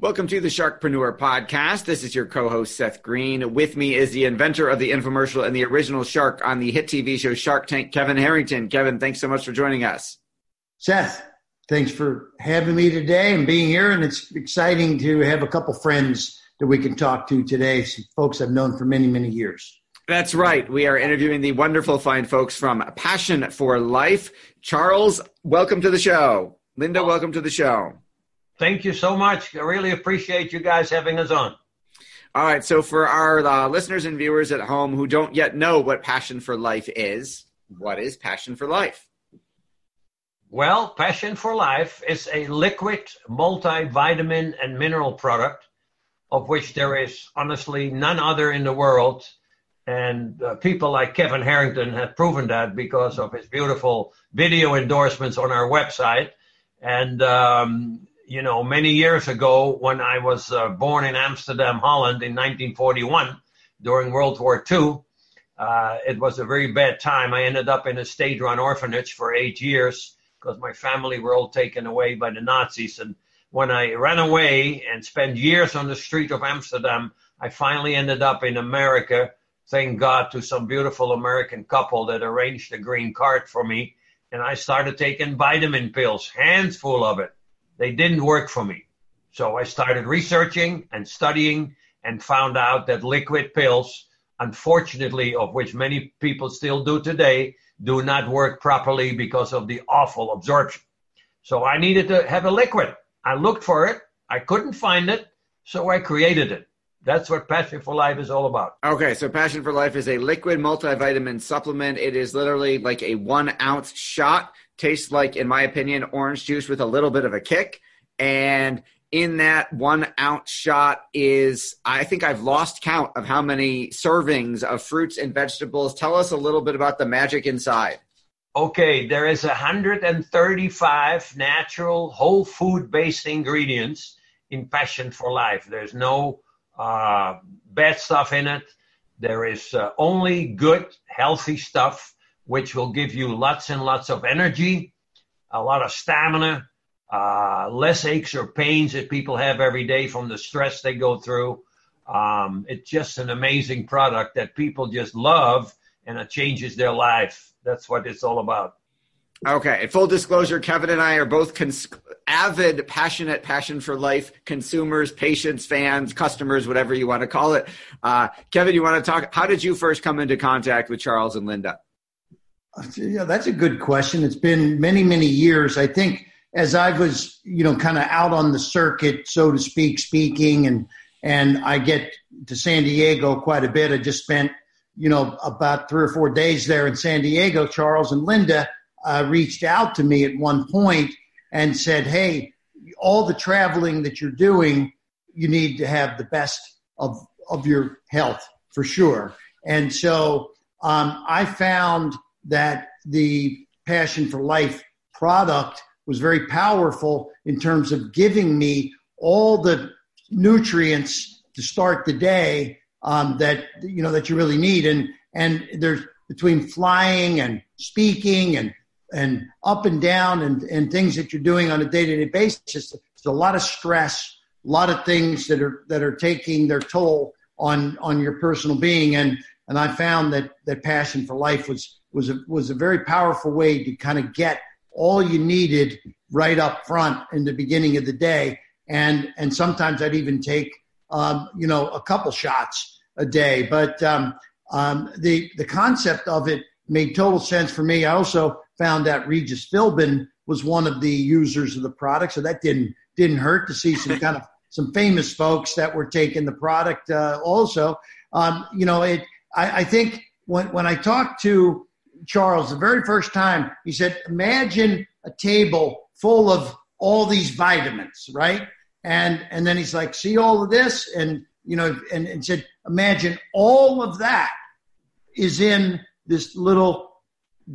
Welcome to the Sharkpreneur podcast. This is your co-host Seth Green. With me is the inventor of the infomercial and the original shark on the hit TV show Shark Tank, Kevin Harrington. Kevin, thanks so much for joining us. Seth, thanks for having me today and being here. And it's exciting to have a couple friends that we can talk to today. Some folks I've known for many, many years. That's right. We are interviewing the wonderful fine folks from Passion for Life. Charles, welcome to the show. Linda, oh. welcome to the show. Thank you so much. I really appreciate you guys having us on. All right. So, for our uh, listeners and viewers at home who don't yet know what Passion for Life is, what is Passion for Life? Well, Passion for Life is a liquid multivitamin and mineral product of which there is honestly none other in the world. And uh, people like Kevin Harrington have proven that because of his beautiful video endorsements on our website. And, um, you know, many years ago, when I was uh, born in Amsterdam, Holland in 1941 during World War II, uh, it was a very bad time. I ended up in a state run orphanage for eight years because my family were all taken away by the Nazis. And when I ran away and spent years on the street of Amsterdam, I finally ended up in America. Thank God to some beautiful American couple that arranged a green card for me. And I started taking vitamin pills, hands full of it. They didn't work for me. So I started researching and studying and found out that liquid pills, unfortunately, of which many people still do today, do not work properly because of the awful absorption. So I needed to have a liquid. I looked for it. I couldn't find it. So I created it. That's what Passion for Life is all about. Okay, so Passion for Life is a liquid multivitamin supplement. It is literally like a one ounce shot. Tastes like, in my opinion, orange juice with a little bit of a kick. And in that one ounce shot is, I think I've lost count of how many servings of fruits and vegetables. Tell us a little bit about the magic inside. Okay, there is 135 natural whole food based ingredients in Passion for Life. There's no uh, bad stuff in it. There is uh, only good, healthy stuff, which will give you lots and lots of energy, a lot of stamina, uh, less aches or pains that people have every day from the stress they go through. Um, it's just an amazing product that people just love and it changes their life. That's what it's all about. Okay. Full disclosure, Kevin and I are both cons- avid, passionate, passion for life consumers, patients, fans, customers, whatever you want to call it. Uh, Kevin, you want to talk? How did you first come into contact with Charles and Linda? Yeah, that's a good question. It's been many, many years. I think as I was, you know, kind of out on the circuit, so to speak, speaking, and and I get to San Diego quite a bit. I just spent you know, about three or four days there in San Diego, Charles and Linda uh, reached out to me at one point and said, Hey, all the traveling that you're doing, you need to have the best of, of your health for sure. And so um, I found that the Passion for Life product was very powerful in terms of giving me all the nutrients to start the day um, that you know that you really need. And and there's between flying and speaking and and up and down and, and things that you're doing on a day to day basis. It's a lot of stress, a lot of things that are that are taking their toll on on your personal being. And and I found that that passion for life was was a was a very powerful way to kind of get all you needed right up front in the beginning of the day. And and sometimes I'd even take um, you know a couple shots a day. But um, um, the the concept of it made total sense for me. I also found that Regis Philbin was one of the users of the product, so that didn't didn't hurt to see some kind of some famous folks that were taking the product. Uh, also, um, you know, it. I, I think when when I talked to Charles the very first time, he said, "Imagine a table full of all these vitamins, right?" And and then he's like, "See all of this?" And you know, and, and said, "Imagine all of that is in this little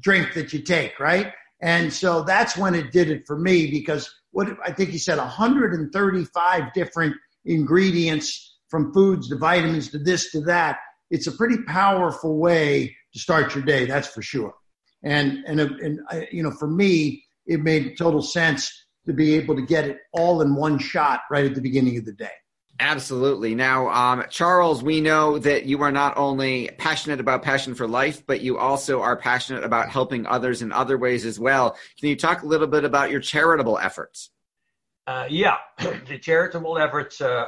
drink that you take, right? And so that's when it did it for me because what I think he said 135 different ingredients from foods to vitamins to this to that. It's a pretty powerful way to start your day, that's for sure. And and and you know, for me, it made total sense to be able to get it all in one shot right at the beginning of the day. Absolutely. Now, um, Charles, we know that you are not only passionate about passion for life, but you also are passionate about helping others in other ways as well. Can you talk a little bit about your charitable efforts? Uh, yeah, the charitable efforts uh,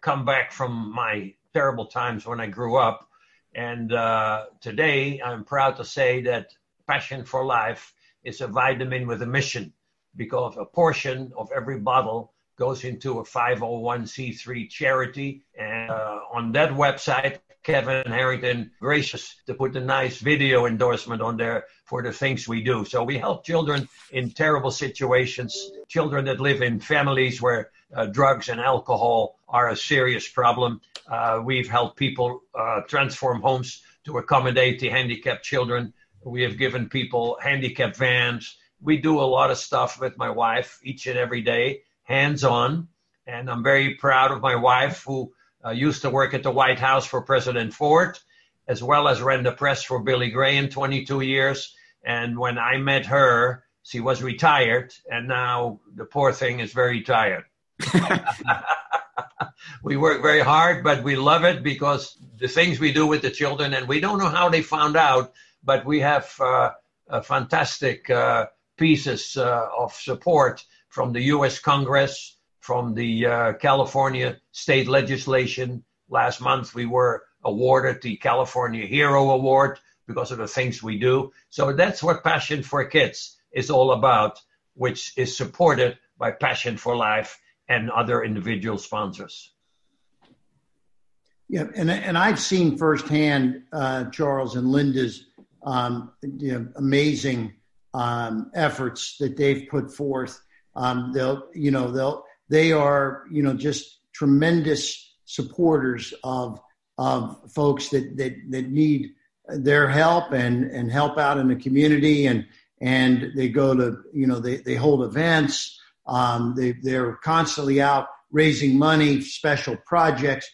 come back from my terrible times when I grew up. And uh, today, I'm proud to say that Passion for Life is a vitamin with a mission because a portion of every bottle goes into a 501c3 charity. And uh, on that website, Kevin Harrington gracious to put a nice video endorsement on there for the things we do. So we help children in terrible situations, children that live in families where uh, drugs and alcohol are a serious problem. Uh, we've helped people uh, transform homes to accommodate the handicapped children. We have given people handicapped vans. We do a lot of stuff with my wife each and every day hands on. And I'm very proud of my wife, who uh, used to work at the White House for President Ford, as well as ran the press for Billy Graham 22 years. And when I met her, she was retired, and now the poor thing is very tired. we work very hard, but we love it because the things we do with the children, and we don't know how they found out, but we have uh, fantastic uh, pieces uh, of support from the U.S. Congress, from the uh, California state legislation. Last month, we were awarded the California Hero Award because of the things we do. So that's what Passion for Kids is all about, which is supported by Passion for Life and other individual sponsors. Yeah, and and I've seen firsthand uh, Charles and Linda's um, you know, amazing um, efforts that they've put forth um, they'll, you know, they'll, they are, you know, just tremendous supporters of, of folks that, that, that need their help and, and help out in the community. And, and they go to, you know, they, they hold events. Um, they, they're constantly out raising money, special projects,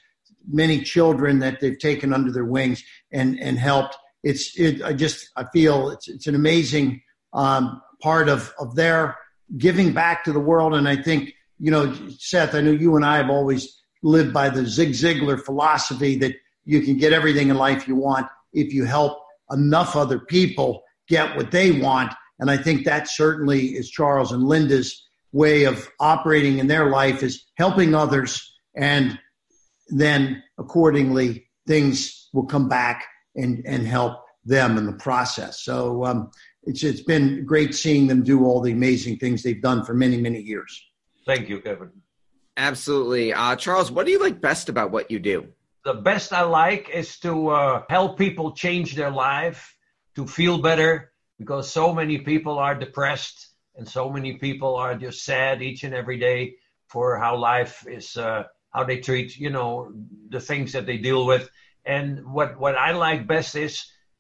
many children that they've taken under their wings and, and helped. It's, it, I just, I feel it's, it's an amazing, um, part of, of their, giving back to the world. And I think, you know, Seth, I know you and I have always lived by the Zig Ziglar philosophy that you can get everything in life you want if you help enough other people get what they want. And I think that certainly is Charles and Linda's way of operating in their life is helping others and then accordingly things will come back and, and help them in the process. So um, it's it's been great seeing them do all the amazing things they've done for many many years. Thank you, Kevin. Absolutely, uh, Charles. What do you like best about what you do? The best I like is to uh, help people change their life, to feel better, because so many people are depressed and so many people are just sad each and every day for how life is, uh, how they treat, you know, the things that they deal with. And what what I like best is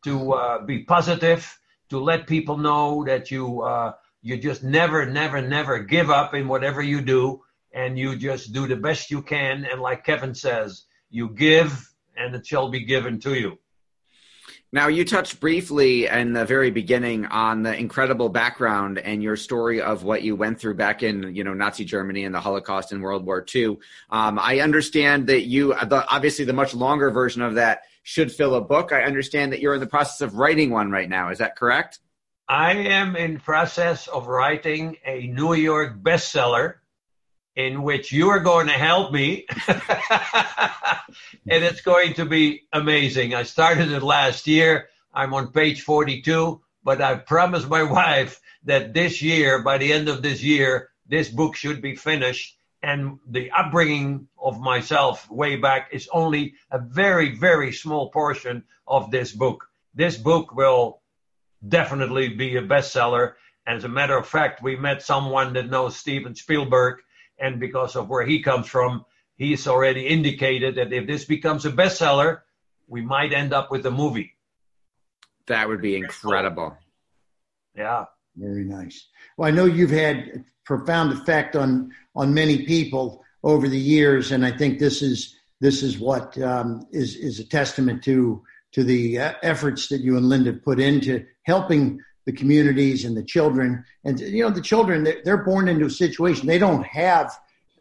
to uh, be positive to let people know that you uh, you just never, never, never give up in whatever you do, and you just do the best you can. And like Kevin says, you give, and it shall be given to you. Now, you touched briefly in the very beginning on the incredible background and your story of what you went through back in, you know, Nazi Germany and the Holocaust and World War II. Um, I understand that you, the, obviously, the much longer version of that should fill a book. I understand that you're in the process of writing one right now. Is that correct? I am in process of writing a New York bestseller in which you are going to help me. and it's going to be amazing. I started it last year. I'm on page 42, but I promised my wife that this year, by the end of this year, this book should be finished. And the upbringing of myself way back is only a very, very small portion of this book. This book will definitely be a bestseller. As a matter of fact, we met someone that knows Steven Spielberg and because of where he comes from, he's already indicated that if this becomes a bestseller, we might end up with a movie. That would be incredible. Yeah. Very nice. Well, I know you've had profound effect on on many people over the years, and I think this is this is what um, is is a testament to to the uh, efforts that you and Linda put into helping the communities and the children. And, you know, the children, they're born into a situation. They don't have,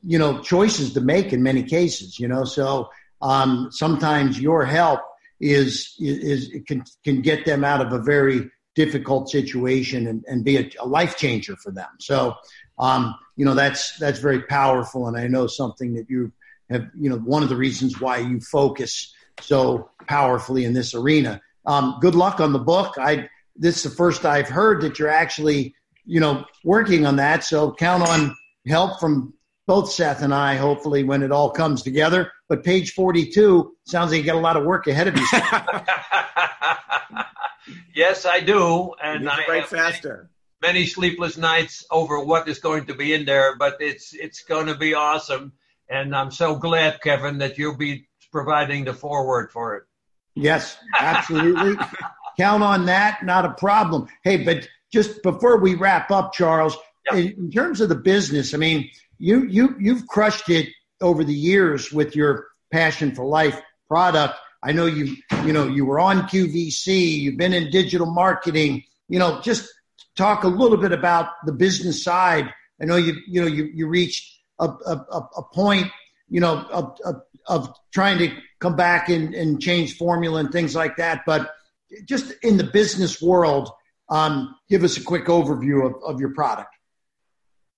you know, choices to make in many cases, you know, so um, sometimes your help is, is, can, can get them out of a very difficult situation and, and be a, a life changer for them. So, um, you know, that's, that's very powerful. And I know something that you have, you know, one of the reasons why you focus so powerfully in this arena. Um, good luck on the book. I, this is the first I've heard that you're actually, you know, working on that. So count on help from both Seth and I, hopefully, when it all comes together. But page 42 sounds like you got a lot of work ahead of you. yes, I do. And I write faster. Many, many sleepless nights over what is going to be in there, but it's it's going to be awesome. And I'm so glad, Kevin, that you'll be providing the foreword for it. Yes, absolutely count on that. Not a problem. Hey, but just before we wrap up, Charles, yeah. in terms of the business, I mean, you you you've crushed it over the years with your passion for life product. I know you you know you were on QVC. You've been in digital marketing. You know, just talk a little bit about the business side. I know you you know you you reached a a, a point you know of, of, of trying to come back and, and change formula and things like that, but just in the business world, um, give us a quick overview of, of your product.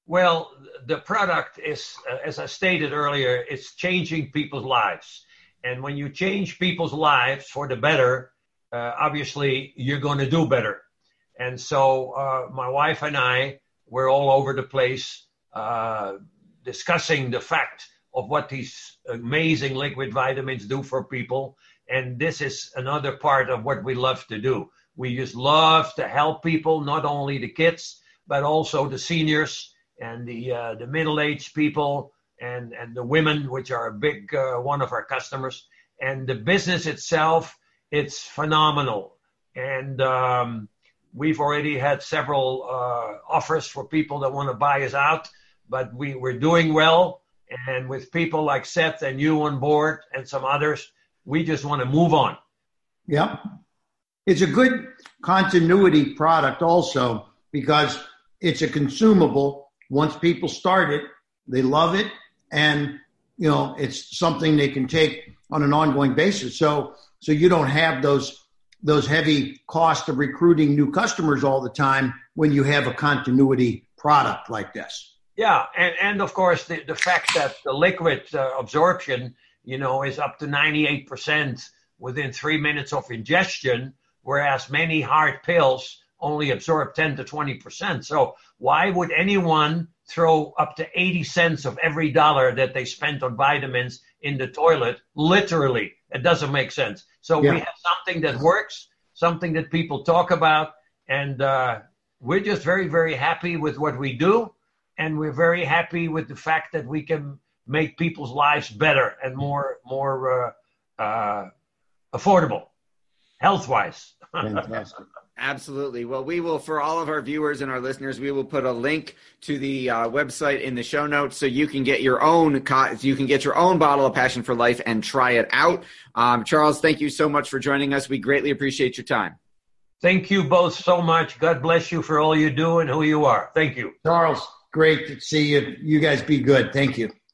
Well, the product is, uh, as I stated earlier, it's changing people's lives. And when you change people's lives for the better, uh, obviously you're going to do better. And so uh, my wife and I were all over the place uh, discussing the fact of what these amazing liquid vitamins do for people and this is another part of what we love to do. We just love to help people, not only the kids, but also the seniors and the uh, the middle-aged people and and the women, which are a big uh, one of our customers. And the business itself, it's phenomenal. And um, we've already had several uh, offers for people that want to buy us out, but we, we're doing well. And with people like Seth and you on board and some others, we just want to move on. Yep. It's a good continuity product also because it's a consumable. Once people start it, they love it. And, you know, it's something they can take on an ongoing basis. So, so you don't have those, those heavy costs of recruiting new customers all the time when you have a continuity product like this. Yeah. And, and of course, the, the fact that the liquid uh, absorption you know, is up to 98% within three minutes of ingestion, whereas many hard pills only absorb 10 to 20%. So why would anyone throw up to 80 cents of every dollar that they spent on vitamins in the toilet? Literally, it doesn't make sense. So yeah. we have something that works, something that people talk about, and uh, we're just very, very happy with what we do. And we're very happy with the fact that we can make people's lives better and more more uh, uh, affordable, health wise. Fantastic. Absolutely. Well, we will, for all of our viewers and our listeners, we will put a link to the uh, website in the show notes so you can get your own you can get your own bottle of Passion for Life and try it out. Um, Charles, thank you so much for joining us. We greatly appreciate your time. Thank you both so much. God bless you for all you do and who you are. Thank you, Charles. Great to see you. You guys be good. Thank you.